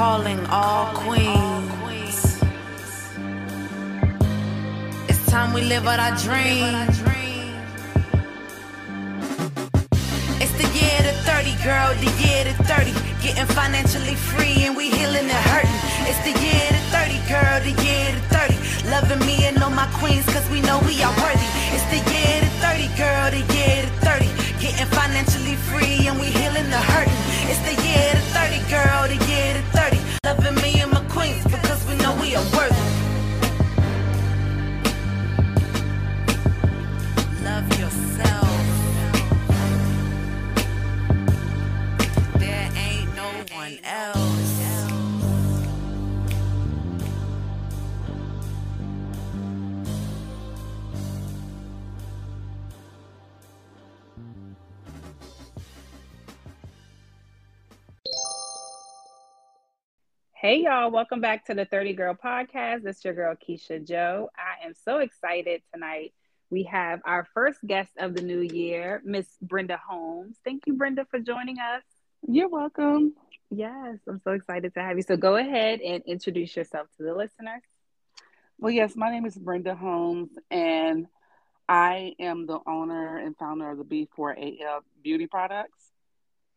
calling all queens. It's time we live out our dream. It's the year to 30, girl, the year to 30. Getting financially free and we healing and hurting. It's the year to 30, girl, the year to 30. Loving me and all my queens, cause we know we are worthy. It's the year to 30, girl, the year to 30. Getting financially free and we healing the hurting. It's the year to 30, girl, the year to 30. Loving me and my queens, because we know we are worthy. Love yourself. There ain't no one else. Hey y'all, welcome back to the 30 Girl Podcast. It's your girl Kisha Jo. I am so excited tonight. We have our first guest of the new year, Miss Brenda Holmes. Thank you, Brenda, for joining us. You're welcome. Yes, I'm so excited to have you. So go ahead and introduce yourself to the listeners. Well, yes, my name is Brenda Holmes, and I am the owner and founder of the B4AL Beauty Products.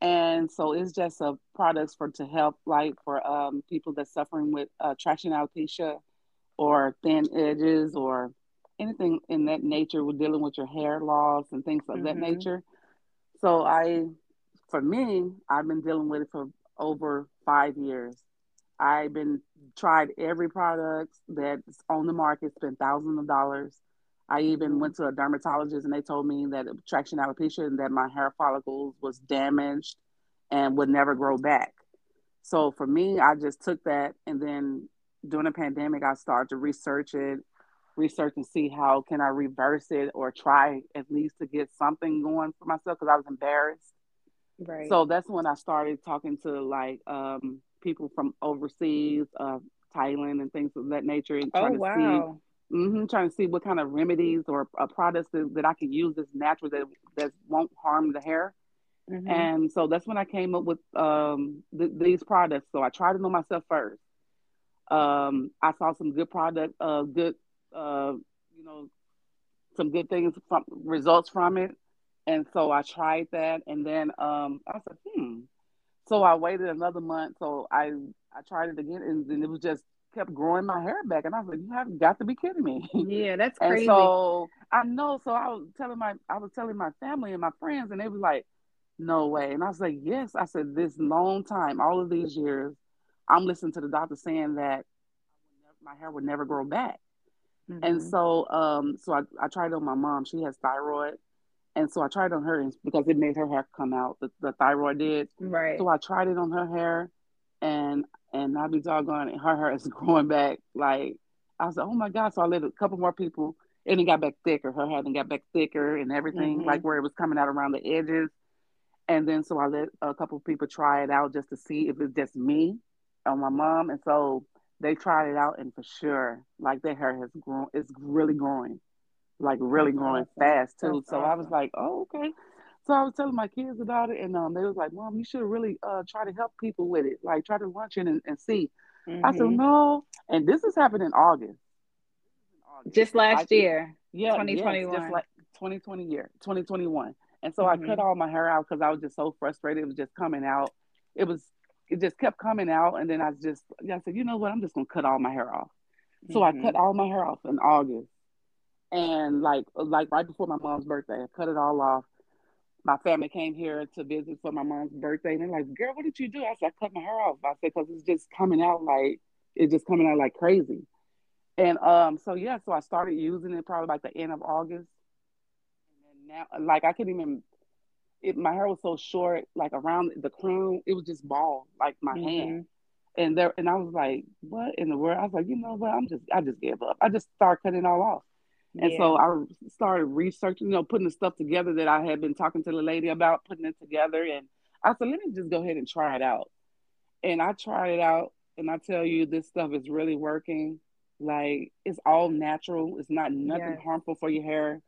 And so it's just a products for to help like for um, people that's suffering with uh, traction alopecia or thin edges or anything in that nature with dealing with your hair loss and things of that Mhm. nature. So I, for me, I've been dealing with it for over five years. I've been tried every product that's on the market, spent thousands of dollars. I even Mhm. went to a dermatologist and they told me that traction alopecia and that my hair follicles was damaged and would never grow back. So for me, I just took that and then during the pandemic, I started to research it, research and see how can I reverse it or try at least to get something going for myself because I was embarrassed. Right. So that's when I started talking to like um, people from overseas, uh, Thailand and things of that nature, and oh trying to wow. see, hmm trying to see what kind of remedies or uh, products that, that I can use that's natural that that won't harm the hair. Mhm. And so that's when I came up with um, th- these products. So I tried it on myself first. Um, I saw some good product, uh, good, uh, you know, some good things from results from it. And so I tried that, and then um, I said, hmm. So I waited another month. So I I tried it again, and then it was just kept growing my hair back, and I was like, you have got to be kidding me. yeah, that's And crazy. so I know. So I was telling my I was telling my family and my friends, and they were like, "No way!" And I was like, "Yes." I said, "This long time, all of these years, I'm listening to the doctor saying that my hair would never grow back." And Mhm. so, um, so I, I tried on my mom. She has thyroid, and so I tried on her and- because it made her hair come out. The, the thyroid did. right. So I tried it on her hair, and and I be doggone it, her hair is growing back. Like I was like, oh my god! So I let a couple more people, and it got back thicker. Her hair then got back thicker and everything, Mhm. like where it was coming out around the edges. And then so I let a couple people try it out just to see if it's just me or my mom. And so they tried it out, and for sure, like their hair has grown. It's really growing, like really growing fast too. That's so I was like, oh okay. So I was telling my kids about it, and um, they was like, "Mom, you should really uh, try to help people with it. Like, try to launch it and, and see." I said, Mhm. "No," and this is happened in August. August. Just last Like, year, Yeah, yes, 2021. just like 2020 year, 2021. And so I Mhm. cut all my hair out because I was just so frustrated. It was just coming out. It was, it just kept coming out. And then I just, I said, you know what? I'm just gonna cut all my hair off. So I Mhm. cut all my hair off in August, and like, like right before my mom's birthday, I cut it all off. My family came here to visit for my mom's birthday, and they're like, "Girl, what did you do?" I said, "I cut my hair off." I said, "Cause it's just coming out like it's just coming out like crazy." And um, so yeah, so I started using it probably like the end of August, and then now, like I couldn't even. It, my hair was so short, like around the crown, it was just bald, like my hand. Mhm. And there, and I was like, "What in the world?" I was like, "You know what? I'm just, I just gave up. I just started cutting it all off." And Yeah. so I started researching, you know, putting the stuff together that I had been talking to the lady about, putting it together. And I said, let me just go ahead and try it out. And I tried it out, and I tell you, this stuff is really working. Like it's all natural. It's not nothing Yes. harmful for your hair.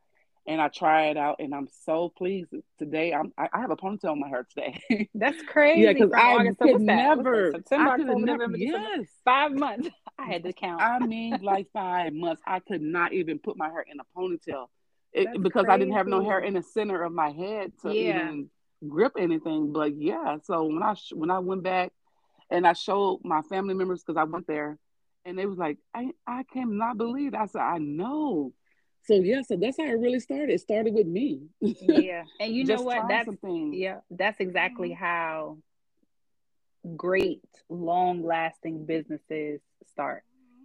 And I try it out, and I'm so pleased today. I'm I, I have a ponytail in my hair today. That's crazy. yeah, because I August could that? Never. September, I could October, never. November, Yes. Five months. I had to count. I mean, like five months. I could not even put my hair in a ponytail it, because I didn't have no hair in the center of my head to Yeah. even grip anything. But yeah, so when I sh- when I went back and I showed my family members because I went there, and they was like, I I cannot believe. It. I said, I know. So yeah, so that's how it really started. It started with me. yeah, and you know what? That's some yeah, that's exactly Mhm. how great, long-lasting businesses start.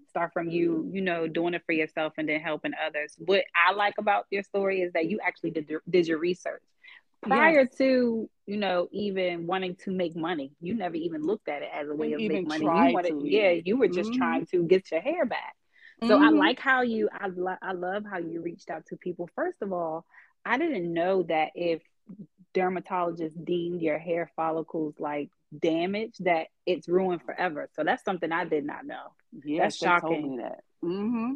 Start from you, you know, doing it for yourself and then helping others. What I like about your story is that you actually did your- did your research prior to you know even wanting to make money. You never even looked at it as a way of making money. You wanted, to, yeah, yeah. you were just Mhm. trying to get your hair back. So I Mhm. like how you I lo- I love how you reached out to people. First of all, I didn't know that if dermatologists deemed your hair follicles like damaged that it's ruined forever. So that's something I did not know. Yes, they shocking. told me that. Mm-hmm.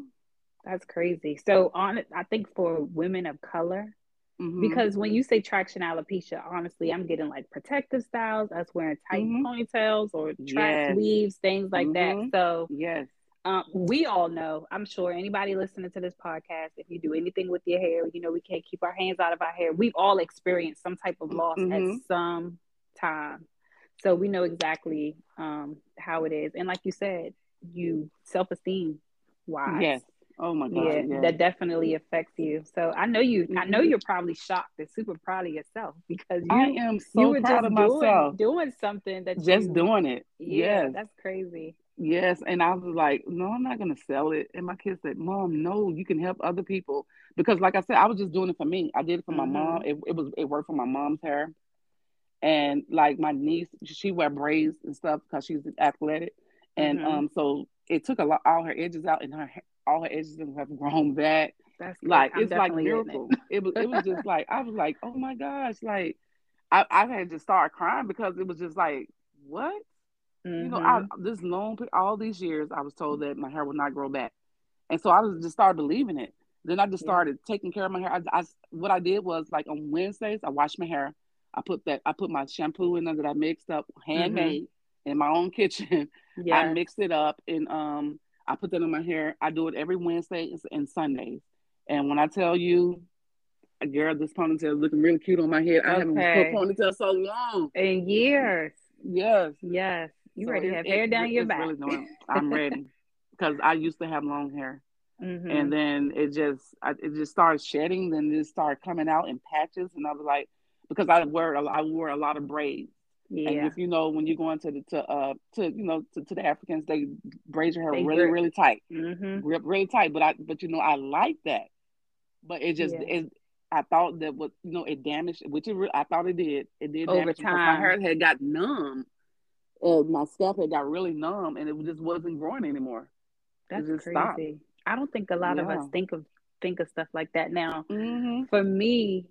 That's crazy. So on I think for women of color, Mm-hmm. because when you say traction alopecia, honestly, I'm getting like protective styles, us wearing tight Mhm. ponytails or track Yes. weaves, things like that. Mhm. So yes, um, we all know, I'm sure anybody listening to this podcast, if you do anything with your hair, you know, we can't keep our hands out of our hair. We've all experienced some type of loss Mhm. at some time. So we know exactly um, how it is. And like you said, you self esteem wise. yes. Oh my God, Yeah, yes. that definitely affects you. So I know you. I know Mhm. you're probably shocked and super proud of yourself because you I am you so were proud just of myself. doing doing something that Just you, doing it. Yeah, yes, that's crazy. Yes. And I was like, no, I'm not gonna sell it. And my kids said, Mom, no, you can help other people because, like I said, I was just doing it for me. I did it for my Mhm. mom. It, it was it worked for my mom's hair, and like my niece, she wear braids and stuff because she's athletic, and Mhm. um, so it took a lot all her edges out, and her all her edges have grown back. That's good. like I'm it's like getting it. miracle. It was it was just like I was like, oh my gosh, like I I had to start crying because it was just like what you know I Mhm. this long all these years I was told that my hair would not grow back, and so I was just started believing it. Then I just Yeah. started taking care of my hair. I, I what I did was like on Wednesdays I washed my hair. I put that I put my shampoo in there that I mixed up handmade in my own kitchen. Yeah. I mixed it up and um I put that in my hair. I do it every Wednesday and Sundays. And when I tell you, a girl, this ponytail is looking really cute on my head. I haven't Okay. put ponytail so long. In years. Yes. Yes. You So ready to have it hair down your back. Really doing, I'm ready because I used to have long hair, Mhm. and then it just I, it just started shedding. Then it started coming out in patches, and I was like, because I wear a- I wore a lot of braids. And if you know when you go into the to uh to you know to, to the Africans, they braid your hair They really grip. really tight. Mhm. grip really tight. But I, but you know, I like that. But it just, Yeah. it, I thought that what you know, it damaged, which it, re- I thought it did. It did Over because my hair had got numb. Uh, my scalp had got really numb, and it just wasn't growing anymore. That's crazy. stopped. I don't think a lot of us think of think of stuff like that now. Mm-hmm. For me,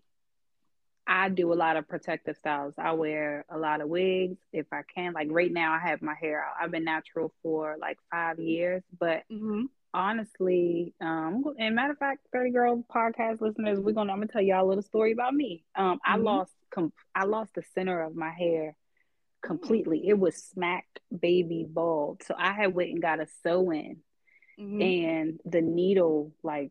I do a lot of protective styles. I wear a lot of wigs if I can. Like right now, I have my hair out. I've been natural for like five years, but Mm-hmm. honestly, um, and matter of fact, Thirty Girl podcast listeners, we're gonna I'm gonna tell y'all a little story about me. Um, I Mhm. lost com- I lost the center of my hair completely. It was smack baby bald, so I had went and got a sew in, Mm-hmm. and the needle like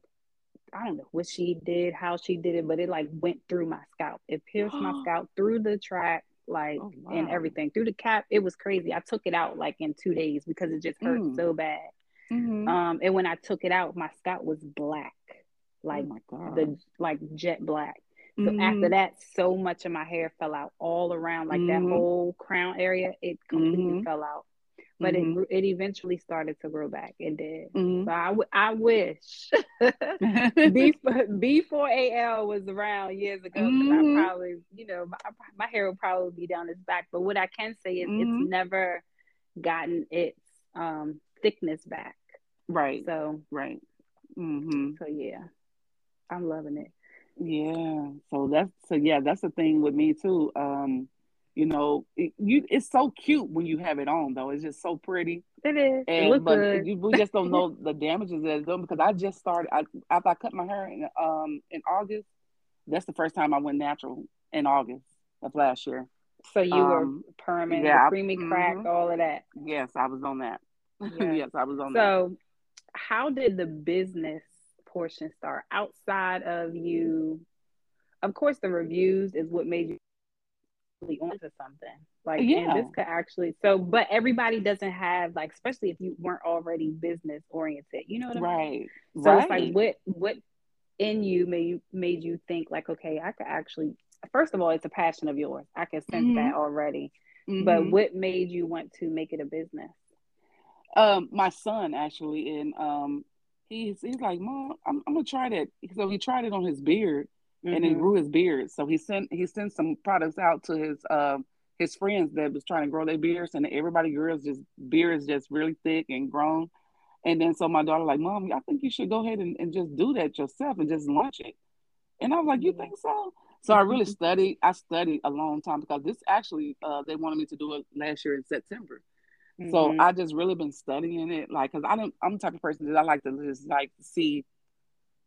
I don't know what she did, how she did it, but it like went through my scalp. It pierced my scalp through the track, like Oh, and everything through the cap. It was crazy. I took it out like in two days because it just hurt Mm. so bad. Mm-hmm. Um, and when I took it out, my scalp was black, like oh the like jet black. So Mhm. after that, so much of my hair fell out all around, like that Mhm. whole crown area. It completely Mhm. fell out, but it Mhm. grew- it eventually started to grow back. It did. So I, w- I wish before B4AL was around years ago. I probably, you know, my, my hair would probably be down its back. But what I can say is it's never gotten its um, thickness back. right. So Right. Mm-hmm. so yeah, I'm loving it. Yeah. So that's so yeah, that's the thing with me too. Um, you know, it, you it's so cute when you have it on though. It's just so pretty. It is. it And look but good. you, we just don't know the damages that it's doing because I just started I, after I cut my hair in um in August. that's the first time I went natural in August of last year. So you um, were permanent, yeah, creamy crack, mm-hmm. all of that. Yes, I was on that. Yes, yes I was on so, that. So, how did the business portion start outside of you? Of course, the reviews is what made you really onto something. Like, yeah. this could actually so, but everybody doesn't have like, especially if you weren't already business oriented. You know what I right. mean? Right. So right. it's like, what what in you made you made you think like, okay, I could actually. First of all, it's a passion of yours. I can sense mm-hmm. that already. Mm-hmm. But what made you want to make it a business? Um, my son actually, and um, he's he's like, Mom, I'm, I'm gonna try that. So he tried it on his beard, mm-hmm. and it grew his beard. So he sent he sent some products out to his um his friends that was trying to grow their beards, and everybody girls just beards just really thick and grown. And then so my daughter like, Mom, I think you should go ahead and, and just do that yourself and just launch it. And I was like, You think so? So I really studied. I studied a long time because this actually uh, they wanted me to do it last year in September. Mm-hmm. So I just really been studying it, like, cause I don't. I'm the type of person that I like to just like see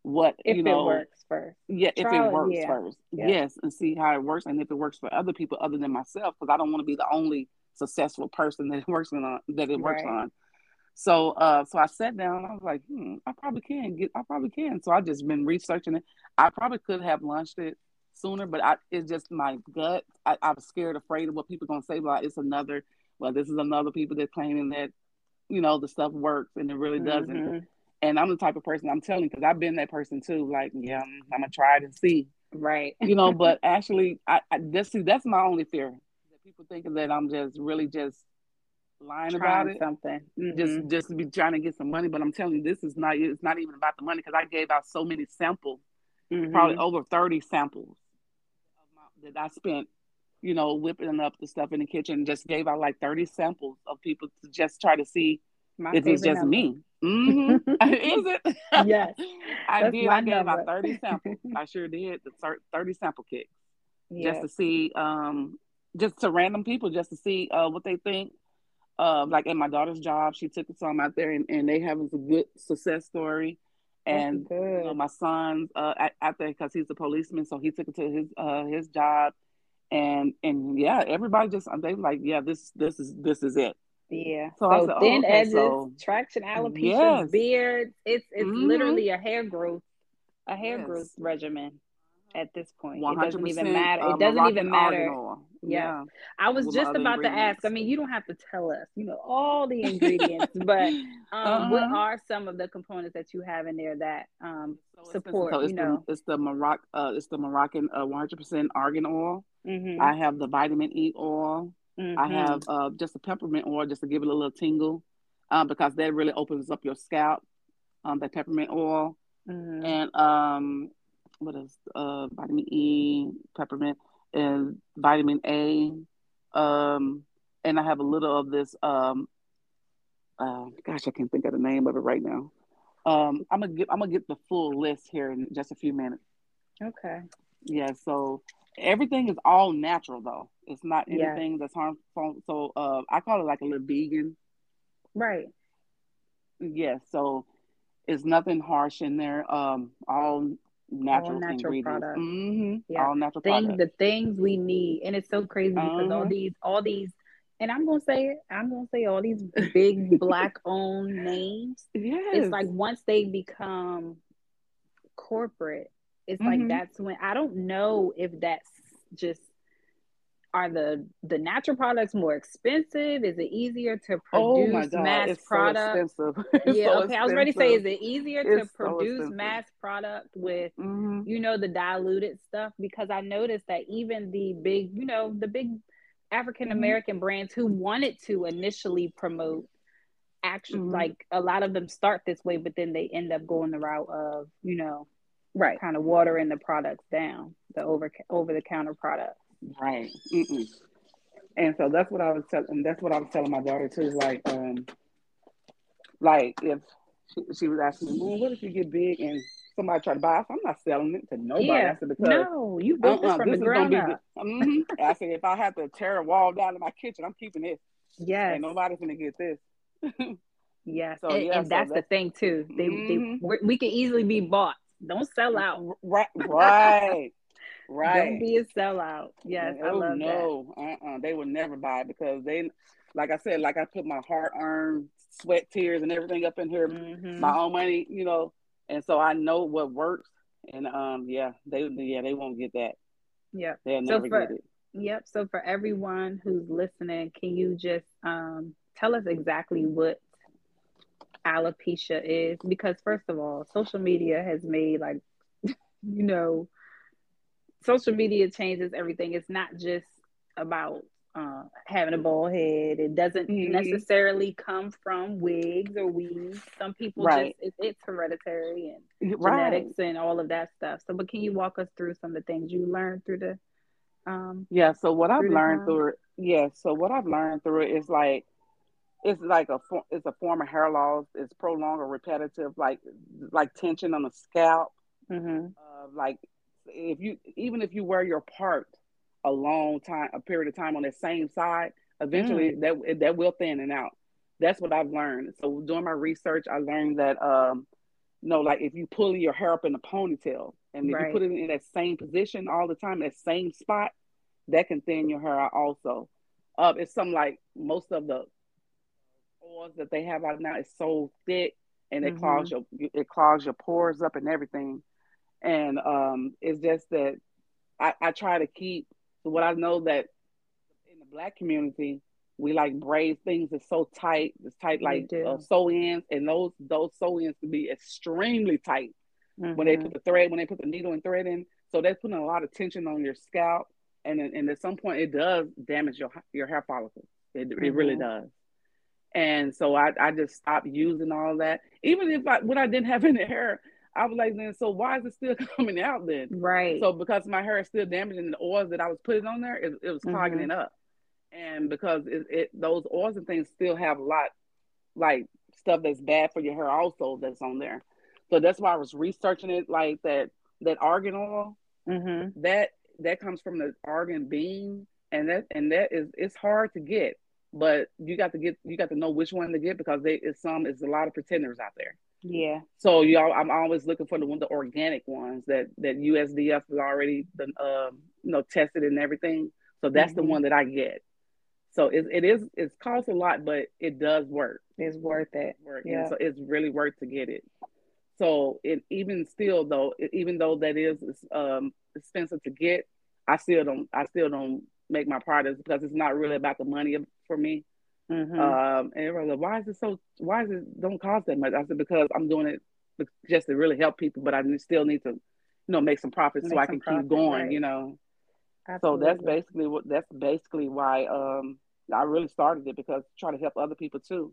what if you know it works first. Yeah, Trial, if it works yeah. first, yeah. yes, and see how it works, and if it works for other people other than myself, because I don't want to be the only successful person that it works on that it works right. on. So, uh, so I sat down. I was like, hmm, I probably can get. I probably can. So I just been researching it. I probably could have launched it sooner, but I, it's just my gut. I, I was scared, afraid of what people gonna say. But it's another. Well, this is another people that claiming that, you know, the stuff works and it really doesn't. Mm-hmm. And I'm the type of person I'm telling because I've been that person too. Like, yeah, I'm, I'm, gonna try it and see. Right. You know, but actually, I, I this see that's my only fear that people thinking that I'm just really just lying about it. Something. Mm-hmm. Just just be trying to get some money. But I'm telling you, this is not. It's not even about the money because I gave out so many samples, mm-hmm. probably over 30 samples that I spent, you know, whipping up the stuff in the kitchen. Just gave out like thirty samples of people to just try to see My if it's just number. me. Mm-hmm. Is it? Yes. I did. I gave number. out thirty samples. I sure did. The thirty sample kit yes. just to see, um, just to random people, just to see uh, what they think. Uh, like at my daughter's job, she took some out there, and, and they have a good success story and you know, my son's uh, out there because he's a policeman, so he took it to his uh, his job, and and yeah, everybody just they like, yeah, this this is this is it. Yeah. So, so said, thin oh, okay, edges, so, traction alopecia, yes. beard. It's it's mm-hmm. literally a hair growth, a hair yes. growth regimen at this point. It doesn't even matter. Uh, it doesn't even matter. Yeah. yeah. I was just about to ask. I mean, you don't have to tell us, you know, all the ingredients, but um, uh-huh. what are some of the components that you have in there that um, so support, so it's you know? The, it's the Moroccan, uh, it's the Moroccan uh, 100% argan oil. Mm-hmm. I have the vitamin E oil. Mm-hmm. I have uh, just a peppermint oil just to give it a little tingle um, because that really opens up your scalp, um, that peppermint oil. Mm-hmm. And um, what is uh, vitamin E, peppermint, and vitamin A. Um, and I have a little of this. Um, uh, gosh, I can't think of the name of it right now. Um, I'm gonna get I'm gonna get the full list here in just a few minutes. Okay. Yeah. So everything is all natural though. It's not anything yeah. that's harmful. So uh, I call it like a little vegan. Right. Yeah. So it's nothing harsh in there. Um, all natural, all natural products. Mm-hmm. Yeah, all natural things, products. The things we need, and it's so crazy uh-huh. because all uh-huh. these, all these, and I'm gonna say it. I'm gonna say all these big black owned names. Yes. It's like once they become corporate, it's mm-hmm. like that's when I don't know if that's just are the the natural products more expensive? Is it easier to oh produce oh mass it's product? So yeah, so okay. Expensive. I was ready to say, is it easier it's to produce so mass product with mm-hmm. you know the diluted stuff? Because I noticed that even the big, you know, the big African American mm-hmm. brands who wanted to initially promote actually mm-hmm. like a lot of them start this way, but then they end up going the route of, you know, right, kind of watering the products down, the over over the counter products. Right. Mm-mm. And so that's what I was telling. That's what I was telling my daughter too. Like, um, like if she, she was asking me, well, what if you get big and somebody try to buy it? I'm not selling it to nobody. Yeah. I said, because no, you built uh-uh, this from this the ground up. Mm-hmm. I said, if I have to tear a wall down in my kitchen, I'm keeping this. yeah And nobody's gonna get this. yes. So, and, yeah, and so that's, that's, the thing too. They, mm-hmm. they we can easily be bought. Don't sell out. Right. Right. Right. Don't be a sellout. Yes, I oh love no, uh-uh. they would never buy it because they, like I said, like I put my hard earned sweat, tears, and everything up in here, that. Mhm. my own money, you know, and so I know what works. And um, yeah, they yeah they won't get that. Yep. They'll So never for- get it. Yep. So for everyone who's listening, can you just um, tell us exactly what alopecia is? Because first of all, social media has made like, you know, social media changes everything. It's not just about uh, having a bald head. It doesn't Mhm. necessarily come from wigs or weaves. Some people Right. just it, it's hereditary and Right. genetics and all of that stuff. So, but can you walk us through some of the things you learned through the um, Yeah. So what I've Through learned time? through it, yeah. So what I've learned through it is like, it's like a it's a form of hair loss. It's prolonged or repetitive, like like tension on the scalp. mhm. uh, like if you even if you wear your part a long time a period of time on the same side eventually Mm. that that will thinning out that's what i've learned so doing my research i learned that um you know like if you pull your hair up in a ponytail and if Right. you put it in that same position all the time that same spot that can thin your hair out also uh, it's some like most of the oils that they have out now is so thick and it Mhm. clogs your it clogs your pores up and everything and um it's just that I, I try to keep so what I know that in the black community we like braid things that's so tight it's tight like uh, sew ins and those those sew ins can be extremely tight when they Mhm. put the thread when they put the needle and thread in so they're putting a lot of tension on your scalp and and at some point it does damage your your hair follicles it, it really Mhm. does and so I, I just stopped using all that even if I when I didn't have any hair I was like then so why is it still coming out then right. so because my hair is still damaged and the oils that I was putting on there, it, it was clogging Mhm. it up. And because it, it those oils and things still have a lot like stuff that's bad for your hair also that's on there. So that's why I was researching it like that that argan oil hmm that that comes from the argan bean and that and that is it's hard to get but you got to get you got to know which one to get because they it's some it's a lot of pretenders out there Yeah. so y'all, I'm always looking for the one, the organic ones that that USDF has already been, um, you know, tested and everything. So that's the Mhm. one that I get. So it, it is it costs a lot, but it does work. It's worth it. Work, Yeah. and so it's really worth to get it. So it even still though, it, even though that is um, expensive to get, I still don't I still don't make my products because it's not really about the money for me. hmm Um, and like, why is it so, why is it don't cost that much? I said, because I'm doing it just to really help people, but I still need to, you know, make some profits so Make I can profit, keep going, right. you know? So that's basically what, that's basically why, um, I really started it because try to help other people too,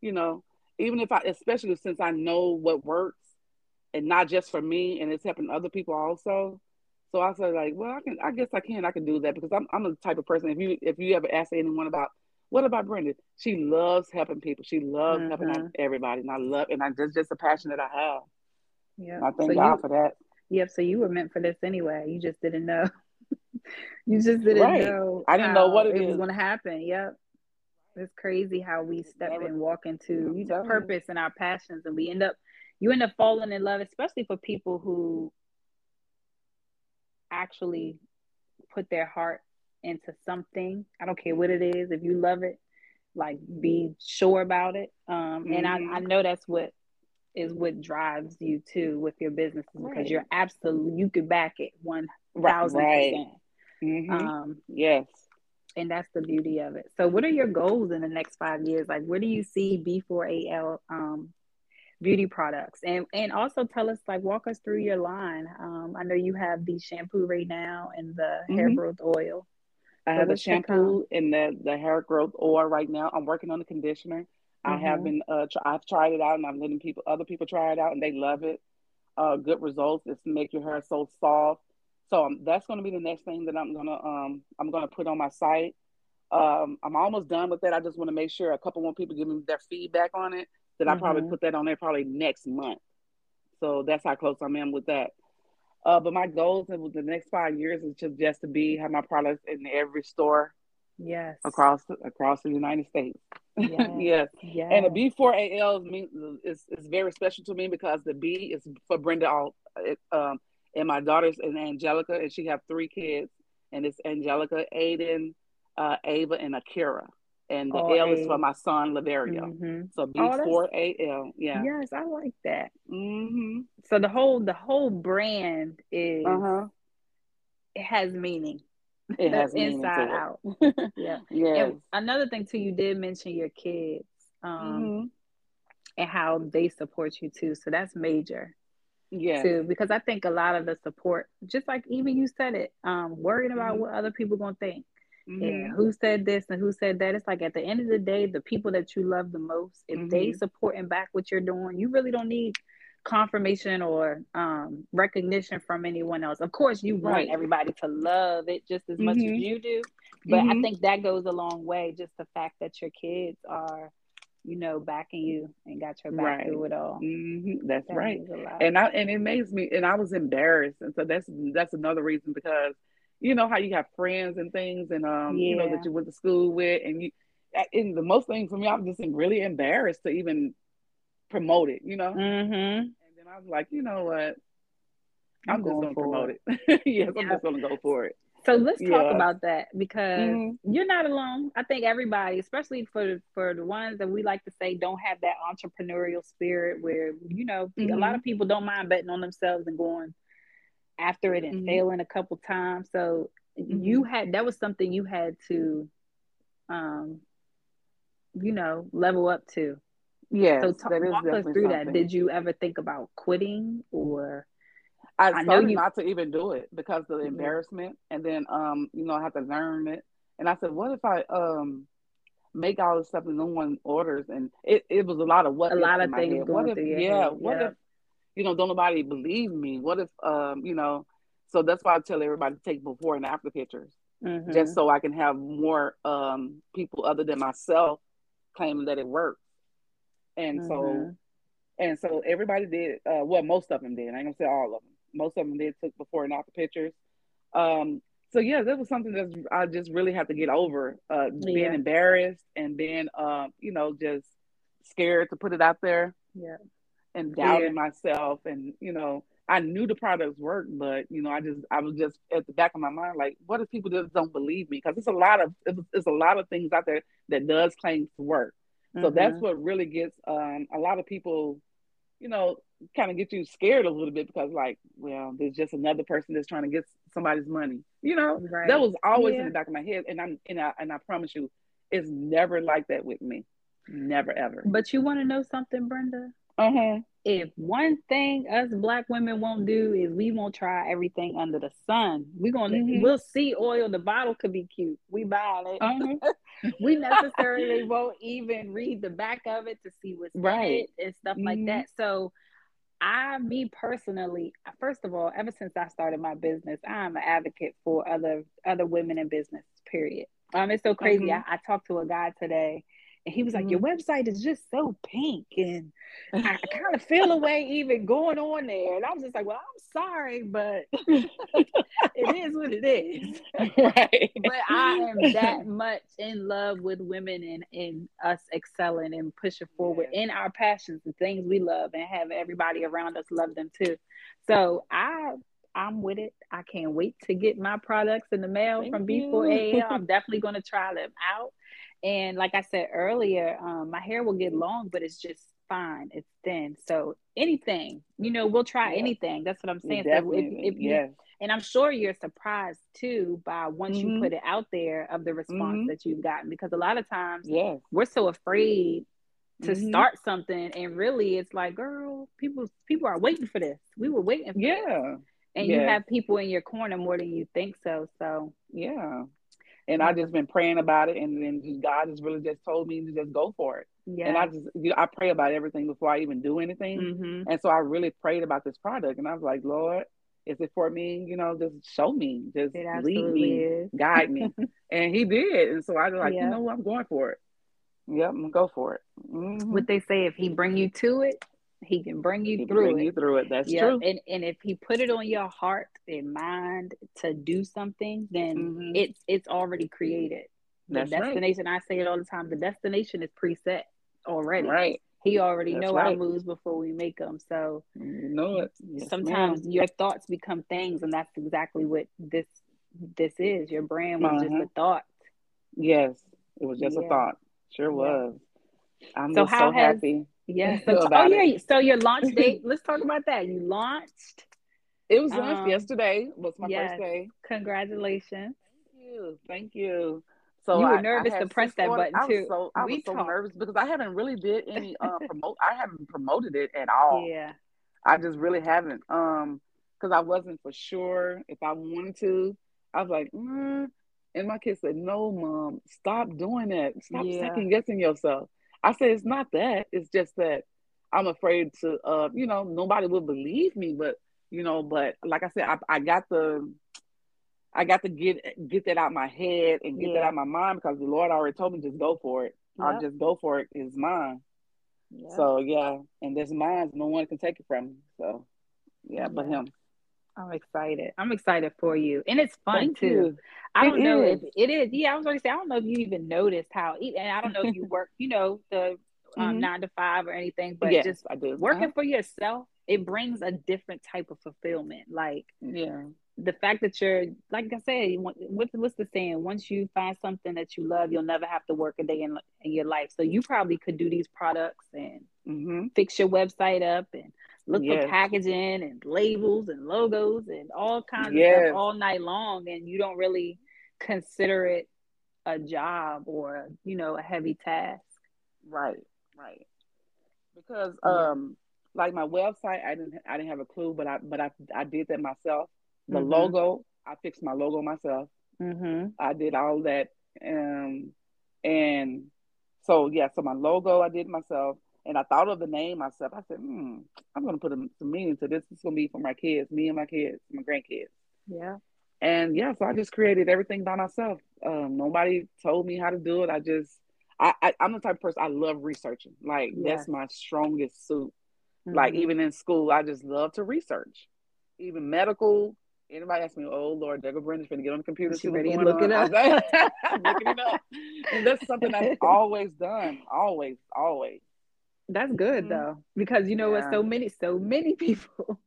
you know, even if I, especially since I know what works and not just for me and it's helping other people also. So I said like, well, I can, I guess I can, I can do that because I'm, I'm the type of person. If you, if you ever ask anyone about what about Brenda? She loves helping people. She loves helping Mhm. everybody, and I love, and I just just a passion that I have. Yeah. I thank so God you, for that. yep. So you were meant for this anyway. You just didn't know. you just didn't Right. know. I didn't know what how it was going to happen. Yep. It's crazy how we step Never- and walk into I'm you know, telling you. purpose and our passions, and we end up you end up falling in love, especially for people who actually put their heart into something. I don't care what it is. If you love it, like be sure about it. Um, and I. I know that's what is what drives you too with your businesses because you're absolutely you could back it one Right. thousand right. percent. Mhm. Um, yes. and that's the beauty of it. So, what are your goals in the next five years? Like, where do you see B4AL um, beauty products? And and also tell us, like, walk us through your line. Um, I know you have the shampoo right now and the hair Mhm. growth oil. I have the what's to come? shampoo and the the hair growth oil right now. I'm working on the conditioner. I have Mhm. been uh tr- I've tried it out and I'm letting people other people try it out and they love it. Uh, good results. It's make your hair so soft. So um, that's going to be the next thing that I'm gonna um I'm gonna put on my site. Um, I'm almost done with that. I just want to make sure a couple more people give me their feedback on it. That I probably Mhm. put that on there probably next month. So that's how close I am in with that. Uh, but my goals in the next five years is just just to be have my products in every store Yes. across across the United States. Yes. yes. Yes. And the B4AL means is is very special to me because the B is for Brenda all it, um and my daughter's and Angelica, and she have three kids, and it's Angelica, Aiden, uh, Ava, and Akira. And the L is for my son Laverio. Mhm. So B Oh, four A L. Yeah. Yes, I like that. Mm-hmm. So the whole the whole brand is Uh huh. it has meaning. It That's has meaning inside to out. it. Yeah. another thing too, you did mention your kids, um, Mhm. and how they support you too. So that's major Yes. too, because I think a lot of the support, just like even you said it, um, worrying about Mhm. what other people gonna think. Mhm. Yeah, who said this and who said that? It's like at the end of the day, the people that you love the most, if they support and back what you're doing, you really don't need confirmation or um, recognition from anyone else. Of course, you want Right. everybody to love it just as much as Mhm. you do, but I Mhm. think that goes a long way. Just the fact that your kids are, you know, backing you and got your back Right. through it all. Mhm. That's That right. means a lot. and I and it makes me and I was embarrassed, and so that's that's another reason because you know how you have friends and things, and um, you know that you went to school with, and you, and the most thing for me, I'm just really embarrassed to even promote it, you know. mm-hmm. And then I was like, you know what, I'm I'm, just going gonna promote it. it. yes, I'm just gonna go for it. So let's talk Yeah. about that because Mhm. you're not alone. I think everybody, especially for for the ones that we like to say don't have that entrepreneurial spirit, where you know a lot Mhm. of people don't mind betting on themselves and going after it and Mhm. failing a couple times. So you had that was something you had to, um, you know, level up to. Yeah. so talk, walk us through that. Did you ever think about quitting or? I I know you- not to even do it because of the embarrassment, and then um, you know, I had to learn it. And I said, what if I um make all this stuff and no one orders? And it, it was a lot of what A lot of things going What if through your yeah, what yeah. if you know don't nobody believe me? What if um, you know? So that's why I tell everybody to take before and after pictures, Mhm. just so I can have more um people other than myself claiming that it works. And so Mhm. and so everybody did. Uh, well, most of them did. I ain't gonna say all of them. Most of them did took before and after pictures. Um, so yeah, that was something that I just really had to get over. Uh, being embarrassed and being, uh, you know, just scared to put it out there yeah. And doubting myself. And you know, I knew the products worked, but you know, I just I was just at the back of my mind like, what if people just don't believe me? Because it's a lot of it's, it's a lot of things out there that does claim to work. So that's Mhm. what really gets um, a lot of people, you know, kind of get you scared a little bit because, like, well, there's just another person that's trying to get somebody's money. You know, Right. that was always in the back of my head, and I'm and I and I promise you, it's never like that with me, never ever. But you want to know something, Brenda? Uh huh. If one thing us black women won't do is we won't try everything under the sun. We're gonna Mhm. we'll see oil. The bottle could be cute. We buy it. Uh-huh. we necessarily won't even read the back of it to see what's Right. in it and stuff like Mhm. that. So I, me personally, first of all, ever since I started my business, I'm an advocate for other other women in business. Period. Um, it's so crazy. Mhm. I, I talked to a guy today, and he was like, "Your mm-hmm. website is just so pink, and I, I kind of feel a way even going on there." And I was just like, "Well, I'm sorry, but it is what it is." right. but I am that much in love with women and, and us excelling and pushing forward Yes. in our passions, the things we love, and have everybody around us love them too. So I I'm with it. I can't wait to get my products in the mail Thank from. B4AL. I'm definitely going to try them out. And like I said earlier, um, my hair will get long, but it's just fine. It's thin. So anything, you know, we'll try Yeah. anything. That's what I'm You saying. So if, Definitely. if you and I'm sure you're surprised too by once you Mhm. put it out there of the response Mhm. that you've gotten because a lot of times Yes. we're so afraid to Mhm. start something and really it's like girl people people are waiting for this we were waiting for this. Yeah. and you have people in your corner more than you think so so Yeah. And I just been praying about it, and then God has really just told me to just go for it. yeah And I just, you know, I pray about everything before I even do anything. hmm And so I really prayed about this product, and I was like, Lord, is it for me? You know, just show me, just lead me, is guide me. and He did, and so I was like, Yeah. you know what, I'm going for it. Yep, I'm gonna go for it. Mhm. what they say if he bring you to it he can bring you He can through bring it you through it. That's yeah true. and and if he put it on your heart and mind to do something then Mhm. it's it's already created the That's right. destination i say it all the time the destination is preset already Right. He already That's know our moves before we make them. So You know it. Yes, sometimes ma'am. your thoughts become things, and that's exactly what this this is. Your brand was just Uh-huh. a thought. Yes, it was just Yeah. a thought. Sure Yeah. was. I'm So so has- happy. Yeah. So, oh yeah. So your launch date. let's talk about that. You launched. It was launched Um, yesterday. Was my yes. first day. Congratulations. Thank you. Thank you. So You were I- I nervous had to press that button, I too. so I We was so nervous because I haven't really did any uh promote. I haven't promoted it at all. Yeah. I just really haven't. Um, because I wasn't for sure if I wanted to. I was like, mm. and my kids said, "No, mom, stop doing that. Stop Yeah. second guessing yourself." I said, "It's not that. It's just that I'm afraid to. Uh, you know, nobody will believe me, but you know, but like I said, I, I got the." I got to get get that out my head and get that Yeah. out my mind because the Lord already told me just go for it. I'll just go for it. It's mine. Yep. So yeah, and this mine, no one can take it from me. So yeah, but him. I'm excited. I'm excited for you, and it's fun Thank too. you. I It don't know if it is. Yeah, I was going to say I don't know if you even noticed how, and I don't know if you work, you know, the um, Mhm. nine to five or anything, but yes, just I do. working Uh-huh. for yourself, it brings a different type of fulfillment. Like Yeah. the fact that you're, like I said, what's what's the saying? Once you find something that you love, you'll never have to work a day in in your life. So you probably could do these products and Mm-hmm. fix your website up and look for packaging and labels and logos and all kinds of stuff all night long and you don't really consider it a job or you know a heavy task Right. Right. Because Yeah. um, like my website, I didn't I didn't have a clue, but I but I I did that myself. The Mhm. logo, I fixed my logo myself. mm-hmm. I did all that. Um, and so yeah, so my logo I did myself, and I thought of the name myself. I said, hmm, I'm gonna put a, some meaning to this. It's gonna be for my kids, me and my kids, my grandkids. yeah And yeah, so I just created everything by myself. Um, nobody told me how to do it. I just, I, I I'm the type of person I love researching. Like Yes. that's my strongest suit. Like Mhm. even in school, I just love to research. Even medical. Anybody ask me, oh Lord, go Brenda's gonna get on the computer, She see ready to going on. it up. I'm looking it up. And that's something I've always done. Always, always. That's good Mhm. though because you know what so many so many people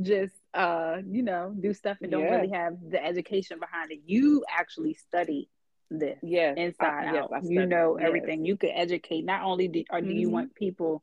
just uh you know do stuff and don't Yes. really have the education behind it you actually study this yeah, inside I, out. I you know Yes. everything. You could educate. Not only do, or do you Mhm. want people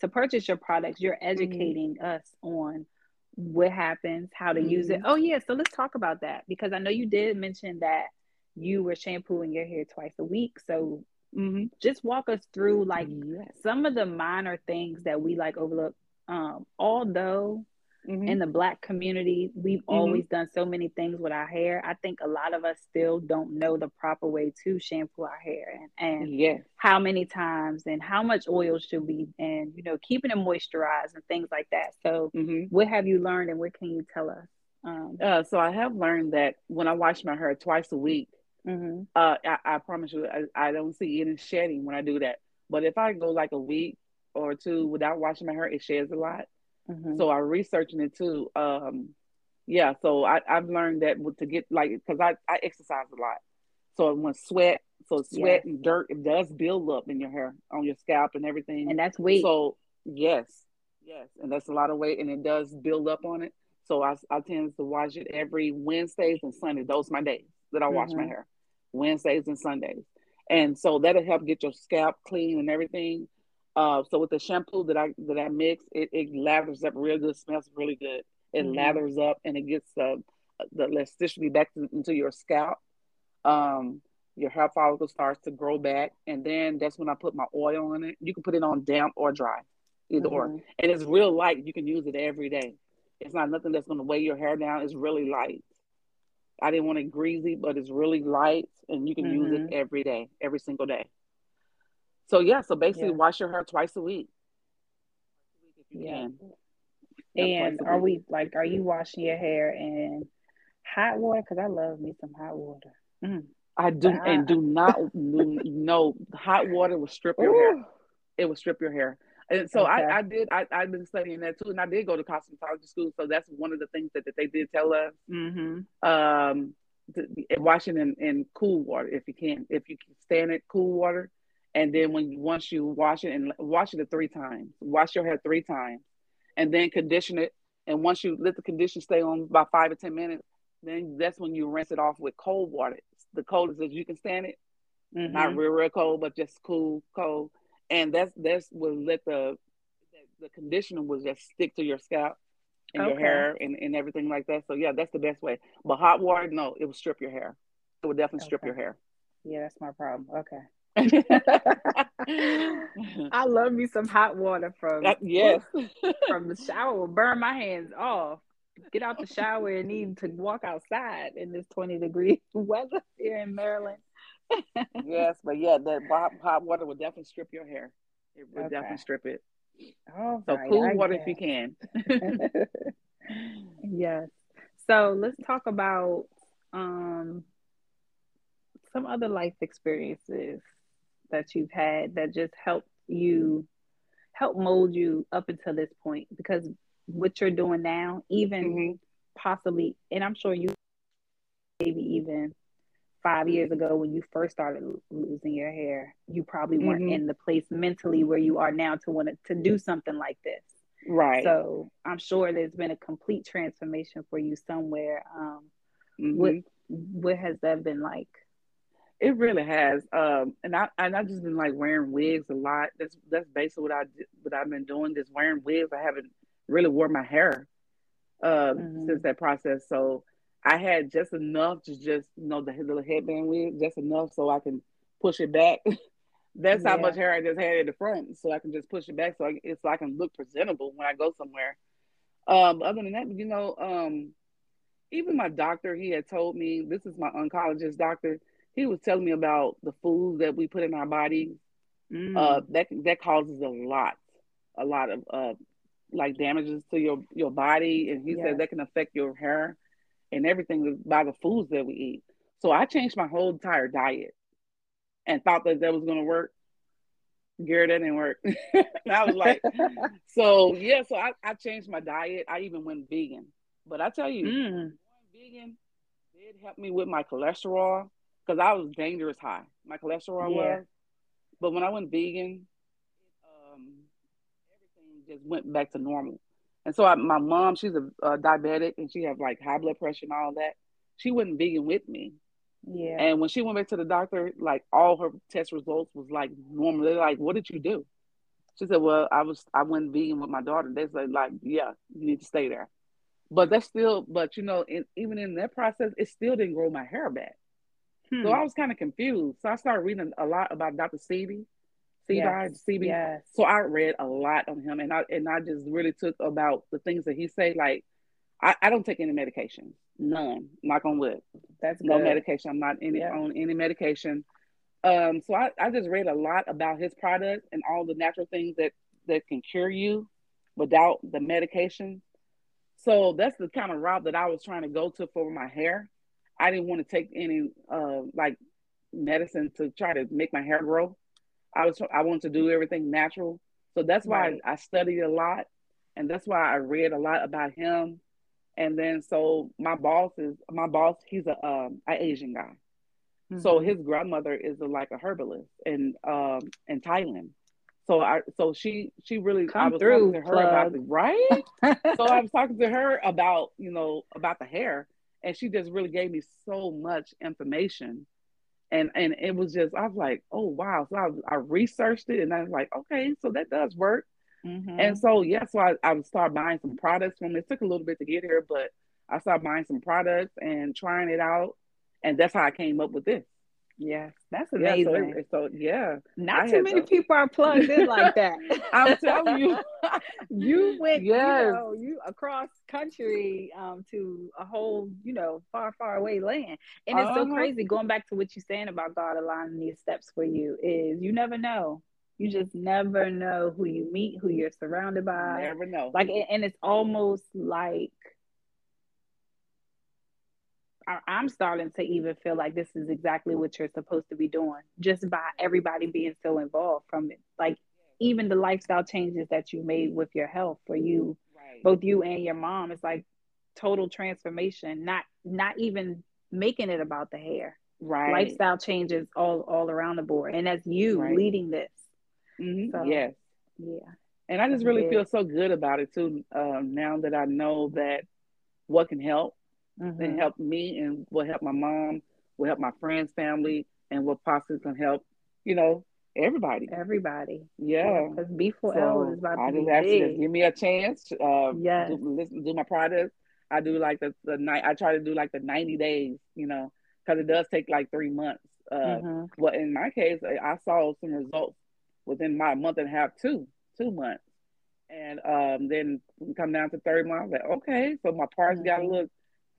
to purchase your products, you're Mm-hmm. educating us on what happens, how to use it. Mhm. Oh yeah, so let's talk about that because I know you did mention that you were shampooing your hair twice a week. So Mhm. just walk us through like Yes. some of the minor things that we like overlook. Um, although Mhm. in the black community we've Mhm. always done so many things with our hair i think a lot of us still don't know the proper way to shampoo our hair and, and yes. how many times and how much oil should we and you know keeping it moisturized and things like that so Mhm. what have you learned and what can you tell us um, Uh, so I have learned that when I wash my hair twice a week, mhm. uh, I, I promise you, I, I don't see any shedding when I do that. But if I go like a week or two without washing my hair, it sheds a lot. Mhm. So I'm researching it too. Um, yeah, so I, I've learned that to get like because I, I exercise a lot. So when sweat, so sweat and dirt, it does build up in your hair, on your scalp and everything. and that's weight So yes, yes, and that's a lot of weight, and it does build up on it. So I, I tend to wash it every Wednesdays and Sundays. Those are my days that I wash my Mhm. hair, Wednesdays and Sundays, and so that'll help get your scalp clean and everything. Uh, so with the shampoo that I that I mix, it, it lathers up real good, smells really good. It Mhm. lathers up and it gets uh, the elasticity back to, into your scalp. Um, your hair follicle starts to grow back, and then that's when I put my oil on it. You can put it on damp or dry, either or, Mhm. and it's real light. You can use it every day. It's not nothing that's going to weigh your hair down. It's really light. I didn't want it greasy, but it's really light, and you can use Mhm. it every day, every single day. So yeah, so basically, Yeah. wash your hair twice a week. Yeah. Yeah, and are week. we like are you washing your hair in hot water because i love me some hot water mm. I do, and do not no, no hot water will strip your hair. It will strip your hair. And so Okay. I, I did. I, I've been studying that too, and I did go to cosmetology school. So that's one of the things that, that they did tell us. Mm-hmm. Um, to, washing in, in cool water if you can, if you can stand it, cool water, and then when you, once you wash it and wash it three times, wash your hair three times, and then condition it. And once you let the condition stay on about five or ten minutes, then that's when you rinse it off with cold water. The coldest that you can stand it, mm-hmm. not real real cold, but just cool cold. And that's that's will let the the conditioner will just stick to your scalp and okay. your hair and, and everything like that. So yeah, that's the best way. But hot water, no, it will strip your hair. It would definitely okay. strip your hair. Yeah, that's my problem. Okay. I love me some hot water from uh, yes from the shower. Will burn my hands off. Get out the shower and need to walk outside in this twenty degree weather here in Maryland. Yes, but yeah, that hot, hot water would definitely strip your hair. It would okay. definitely strip it. All so right, cool I water guess. if you can. yes. So let's talk about um, some other life experiences that you've had that just helped you help mold you up until this point because what you're doing now even mm-hmm. possibly and i'm sure you maybe even five years ago when you first started losing your hair you probably weren't mm-hmm. in the place mentally where you are now to want to, do something like this right so i'm sure there's been a complete transformation for you somewhere um, mm-hmm. what what has that been like it really has. Um, and I and I've just been like wearing wigs a lot. That's that's basically what I what I've been doing. Just wearing wigs. I haven't really wore my hair uh, mm-hmm. since that process. So I had just enough to just you know the little headband wig, just enough so I can push it back. that's yeah. how much hair I just had at the front, so I can just push it back so I, it's so I can look presentable when I go somewhere. Um, other than that, you know, um, even my doctor, he had told me this is my oncologist doctor he was telling me about the foods that we put in our body. Mm. Uh, that that causes a lot, a lot of uh, like damages to your your body, and he said that can affect your hair and everything by the foods that we eat. So I changed my whole entire diet, and thought that that was going to work. Garrett, that didn't work. I was like, so yeah, so I, I changed my diet. I even went vegan. But I tell you, mm. vegan did help me with my cholesterol because I was dangerous high. My cholesterol yeah. was. But when I went vegan, um, everything just went back to normal. And so I, my mom, she's a, a diabetic and she has like high blood pressure and all that. She wasn't vegan with me. Yeah. And when she went back to the doctor, like all her test results was like normal. They're like, "What did you do?" She said, "Well, I was I went vegan with my daughter." They said, "Like, yeah, you need to stay there." But that's still, but you know, in, even in that process, it still didn't grow my hair back. Hmm. So I was kind of confused. So I started reading a lot about Dr. Sebi. Sebi, yes. Sebi. Yes. So I read a lot on him and I and I just really took about the things that he say. Like I, I don't take any medication. None. Knock on wood. That's no good. medication. I'm not any on any medication. Um, so I, I just read a lot about his products and all the natural things that that can cure you without the medication. So that's the kind of route that I was trying to go to for my hair. I didn't want to take any uh, like medicine to try to make my hair grow. I was I wanted to do everything natural, so that's why right. I, I studied a lot, and that's why I read a lot about him. And then so my boss is my boss. He's a um an Asian guy, mm-hmm. so his grandmother is a, like a herbalist in um in Thailand. So I so she she really Come I was through, talking to her plug. about the right. so I was talking to her about you know about the hair, and she just really gave me so much information and and it was just i was like oh wow so i, I researched it and i was like okay so that does work mm-hmm. and so yeah so I, I would start buying some products from it. it took a little bit to get here but i started buying some products and trying it out and that's how i came up with this Yes, that's amazing. Yeah, so, so, yeah, not I too many to... people are plugged in like that. I'm telling you, you went, yes. you know, you across country um, to a whole, you know, far, far away land, and it's uh-huh. so crazy. Going back to what you're saying about God aligning these steps for you is you never know. You just never know who you meet, who you're surrounded by. Never know. Like, and it's almost like I'm starting to even feel like this is exactly what you're supposed to be doing, just by everybody being so involved from it. Like even the lifestyle changes that you made with your health for you, right. both you and your mom, it's like total transformation. Not not even making it about the hair. right lifestyle changes all all around the board, and that's you Right. leading this. Mhm. So- yes Yeah, and i just really big. feel so good about it too um, now that i know that what can help Mhm. and help me and will help my mom will help my friends family and will possibly can help you know everybody everybody. yeah because B4AL So is about I to be just to big. give me a chance. Uh, Yes. do, listen, do my product. I do like the the night. I try to do like the ninety days. You know, because it does take like three months. Uh, Mhm. Well, in my case, I, saw some results within my month and a half, two two months, and um, then come down to third month. I was like, okay, so my parts got a Mhm. little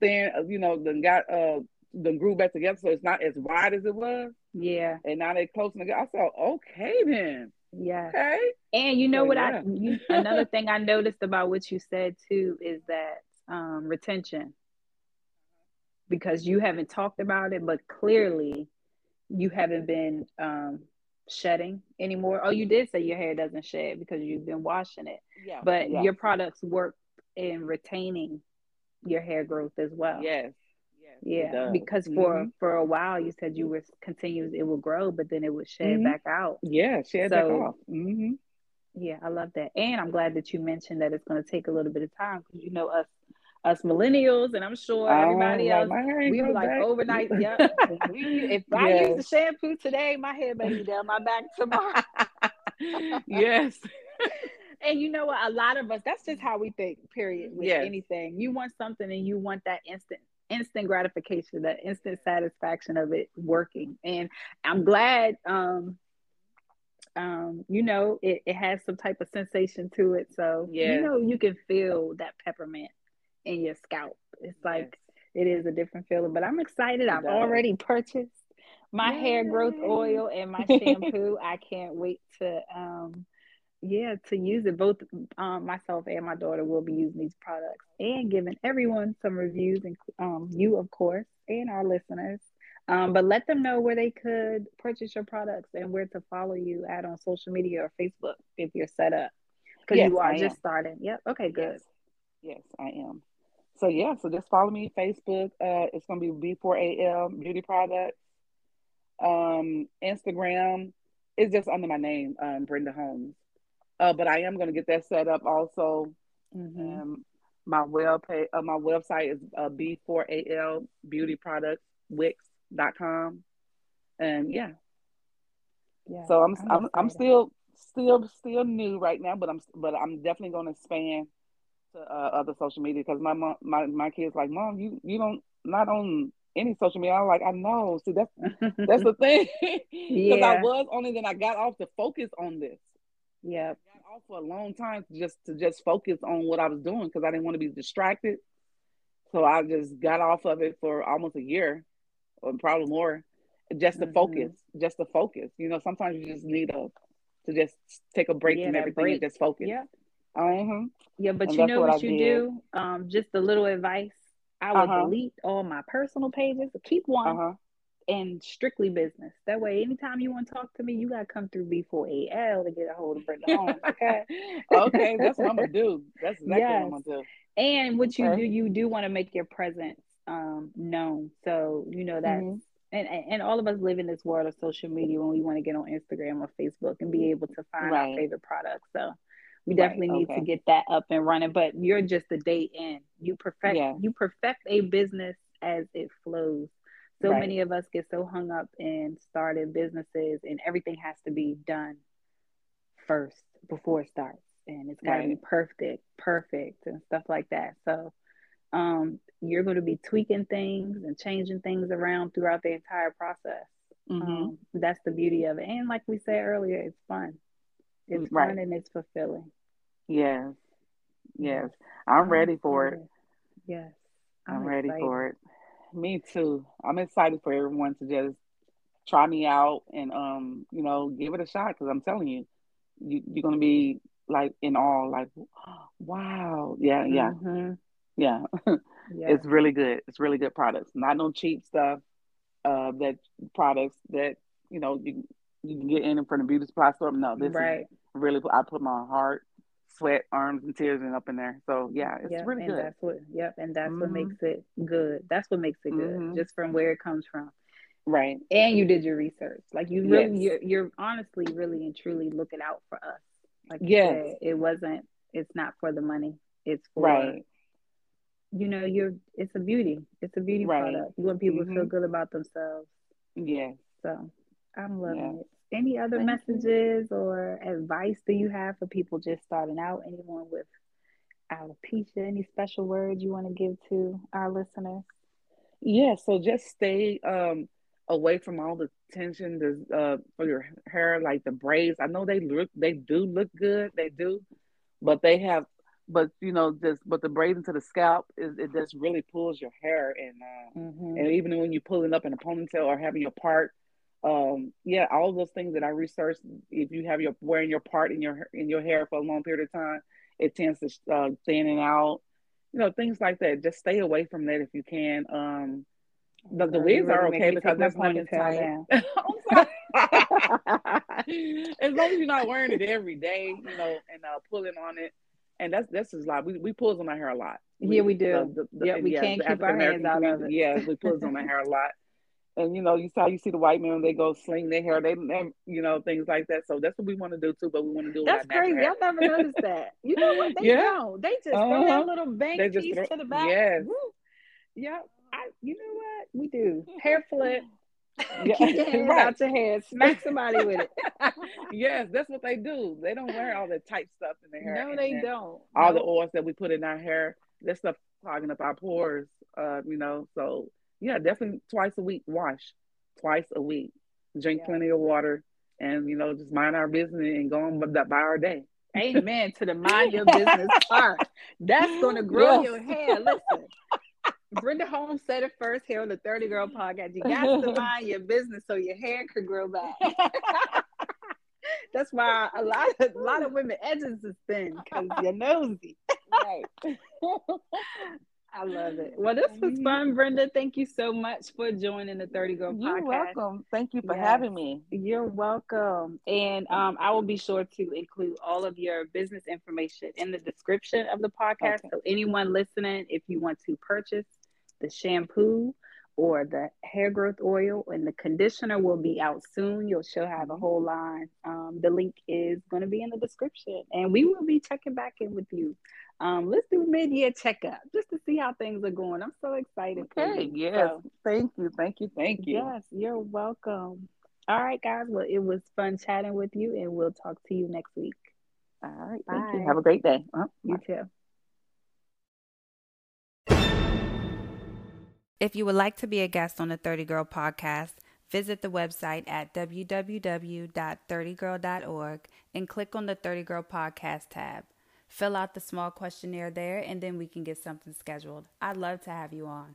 thin. uh, You know, then got uh, then grew back together, so it's not as wide as it was, Yeah, and now they're close together. I said, okay, then, yeah. okay, And you know So, what yeah. I you, another thing I noticed about what you said too is that um, retention, because you haven't talked about it, but clearly you haven't been um, shedding anymore. Oh, you did say your hair doesn't shed because you've been washing it, yeah, but yeah. your products work in retaining your hair growth as well. Yes. Yes. Yeah, because for Mhm. for a while you said you were continues it would grow, but then it would shed Mhm. back out. yeah, shed back So- off. hmm Yeah, I love that, and I'm glad that you mentioned that it's going to take a little bit of time because you know us us millennials, and I'm sure everybody else. We were like overnight. Yep. If I use the shampoo today, my hair may be down my back tomorrow. yes. and you know what? A lot of us, that's just how we think, period, with Yes. anything. You want something and you want that instant instant gratification, that instant satisfaction of it working. And I'm glad um um, you know, it, it has some type of sensation to it. So you know you can feel that peppermint in your scalp. It's like it is a different feeling. But I'm excited. I've already purchased my hair growth oil and my shampoo. I can't wait to um yeah to use it both um myself and my daughter will be using these products and giving everyone some reviews and um you of course and our listeners um but let them know where they could purchase your products and where to follow you at on social media or facebook if you're set up because Yes, you are just starting yep okay good Yes. yes, I am. So yeah, so just follow me Facebook. Uh, it's gonna be B4AL Beauty Products. Um, Instagram is just under my name, um, Brenda Holmes. Uh, but I am gonna get that set up also. Mhm. Um, my web page, uh, my website is uh, B4AL Beauty Products Wix.com. And yeah, yeah so I'm I'm, I'm excited. still still still new right now, but I'm but I'm definitely going to expand to uh, other social media because my mom my my kids like mom you you don't not on any social media. I'm like I know. See that's that's the thing because I was only then I got off to focus on this. yep got off for a long time just to just focus on what I was doing because I didn't want to be distracted. So I just got off of it for almost a year, or probably more, just to Mhm. focus, just to focus. You know, sometimes you just need a to just take a break Yeah, from everything break. and just focus. yeah Uh-huh. Yeah, but And you know what what, you did. do? Um, just a little advice. I would Uh-huh. delete all my personal pages, keep one, Uh-huh. And strictly business. That way, anytime you want to talk to me, you gotta come through B4AL to get a hold of Brenda Holmes. Okay. okay, that's what I'm gonna do. That's exactly Yes. what I'm gonna do. And what you do, you do want to make your presence um known. So you know that. Mhm. And, and all of us live in this world of social media when we want to get on Instagram or Facebook and be able to find our favorite products. So we Right, definitely need to get that up and running. But you're just a day in. You perfect Yeah. you perfect a business as it flows. So Right. many of us get so hung up in starting businesses and everything has to be done first before it starts. And it's gotta be perfect, perfect and stuff like that. So um you're going to be tweaking things and changing things around throughout the entire process. Mhm. Um, that's the beauty of it. And like we said earlier, it's fun. It's Right. fun and it's fulfilling. Yes. Yes. I'm ready for it. Yes. I'm, ready excited. for it. Me too. I'm excited for everyone to just try me out and um, you know, give it a shot because I'm telling you, you you're gonna be like in awe, like, wow, yeah, yeah, Mhm. yeah. Yes. It's really good. It's really good products. Not no cheap stuff. Uh, that products that you know you you can get in in front of beauty supply store. No, this right. is really. I put my heart, sweat, arms, and tears and up in there. So yeah, it's Yep, really and good. that's what yep, and that's what Mhm. makes it good. That's what makes it good, Mhm. just from where it comes from. Right. And you did your research. Like you really, Yes. you're, you're honestly, really and truly looking out for us. Like Yes. said, it wasn't. It's not for the money. It's for Right. you know. You're. It's a beauty. It's a beauty Right. product. You want people to feel Mhm. good about themselves. Yeah. So I'm loving Yeah. it. Any other Thank you. messages or advice do you have for people just starting out? Anyone with alopecia? Any special words you want to give to our listeners? Yeah, so just stay um away from all the tension uh for your hair, like the braids. I know they look they do look good, they do, but they have but you know, just but the braids into the scalp is it just really pulls your hair and uh, Mm-hmm. and even when you're pulling up in a ponytail or having your part, um, yeah, all those things that I researched, if you have your wearing your part in your in your hair for a long period of time, it tends to uh, thinning out, you know, things like that. Just stay away from that if you can. Um, the, the wigs are okay because that's nothing ponytail tight. I'm sorry. as long as you're not wearing it every day, you know, and uh, pulling on it, and that's that's just a lot. We we pulls on our hair a lot. Yeah, we do. The, the, Yeah, we can't keep our hands out of it. Yeah, we pulls on our hair a lot. And you know, you saw you see the white men they go sling their hair, they you know things like that. So that's what we want to do too. But we want to do That's crazy. I've never noticed that. You know what? They Yeah. don't. They just throw that Uh-huh. little bank piece throw- to the back. yes. Woo. Yep. I. You know what? We do hair flip. Yeah, Keep your hands right. out your hair. Smack somebody with it. yes, that's what they do. They don't wear all the tight stuff in their hair. no, they don't. All the oils that we put in our hair, that stuff clogging up our pores. Uh, you know, so yeah, definitely twice a week wash, twice a week. Drink Yeah. plenty of water, and you know, just mind our business and go on by our day. Amen to the mind your business part. That's gonna grow Yes. your hair. Listen. Brenda Holmes said it first here on the 30 Girl Podcast. You got to mind your business so your hair could grow back. That's why a lot of a lot of women edges is thin because you're nosy. right. I love it. Well, this was fun, Brenda. Thank you so much for joining the 30 Girl Podcast. You're welcome. Thank you for Yes. having me. You're welcome. And um, I will be sure to include all of your business information in the description of the podcast. Okay. So, anyone listening, if you want to purchase the shampoo or the hair growth oil and the conditioner will be out soon. You'll she'll have a whole line. Um, the link is going to be in the description, and we will be checking back in with you. Um, let's do mid year checkup just to see how things are going. I'm so excited. for Okay. you. Yes. So, Thank you. Thank you. Thank you. Yes, you're welcome. All right, guys. Well, it was fun chatting with you, and we'll talk to you next week. All right. Thank Bye. you. Have a great day. Uh-huh. You too. If you would like to be a guest on the 30 Girl podcast, visit the website at www.30girl.org and click on the 30 Girl podcast tab. Fill out the small questionnaire there, and then we can get something scheduled. I'd love to have you on.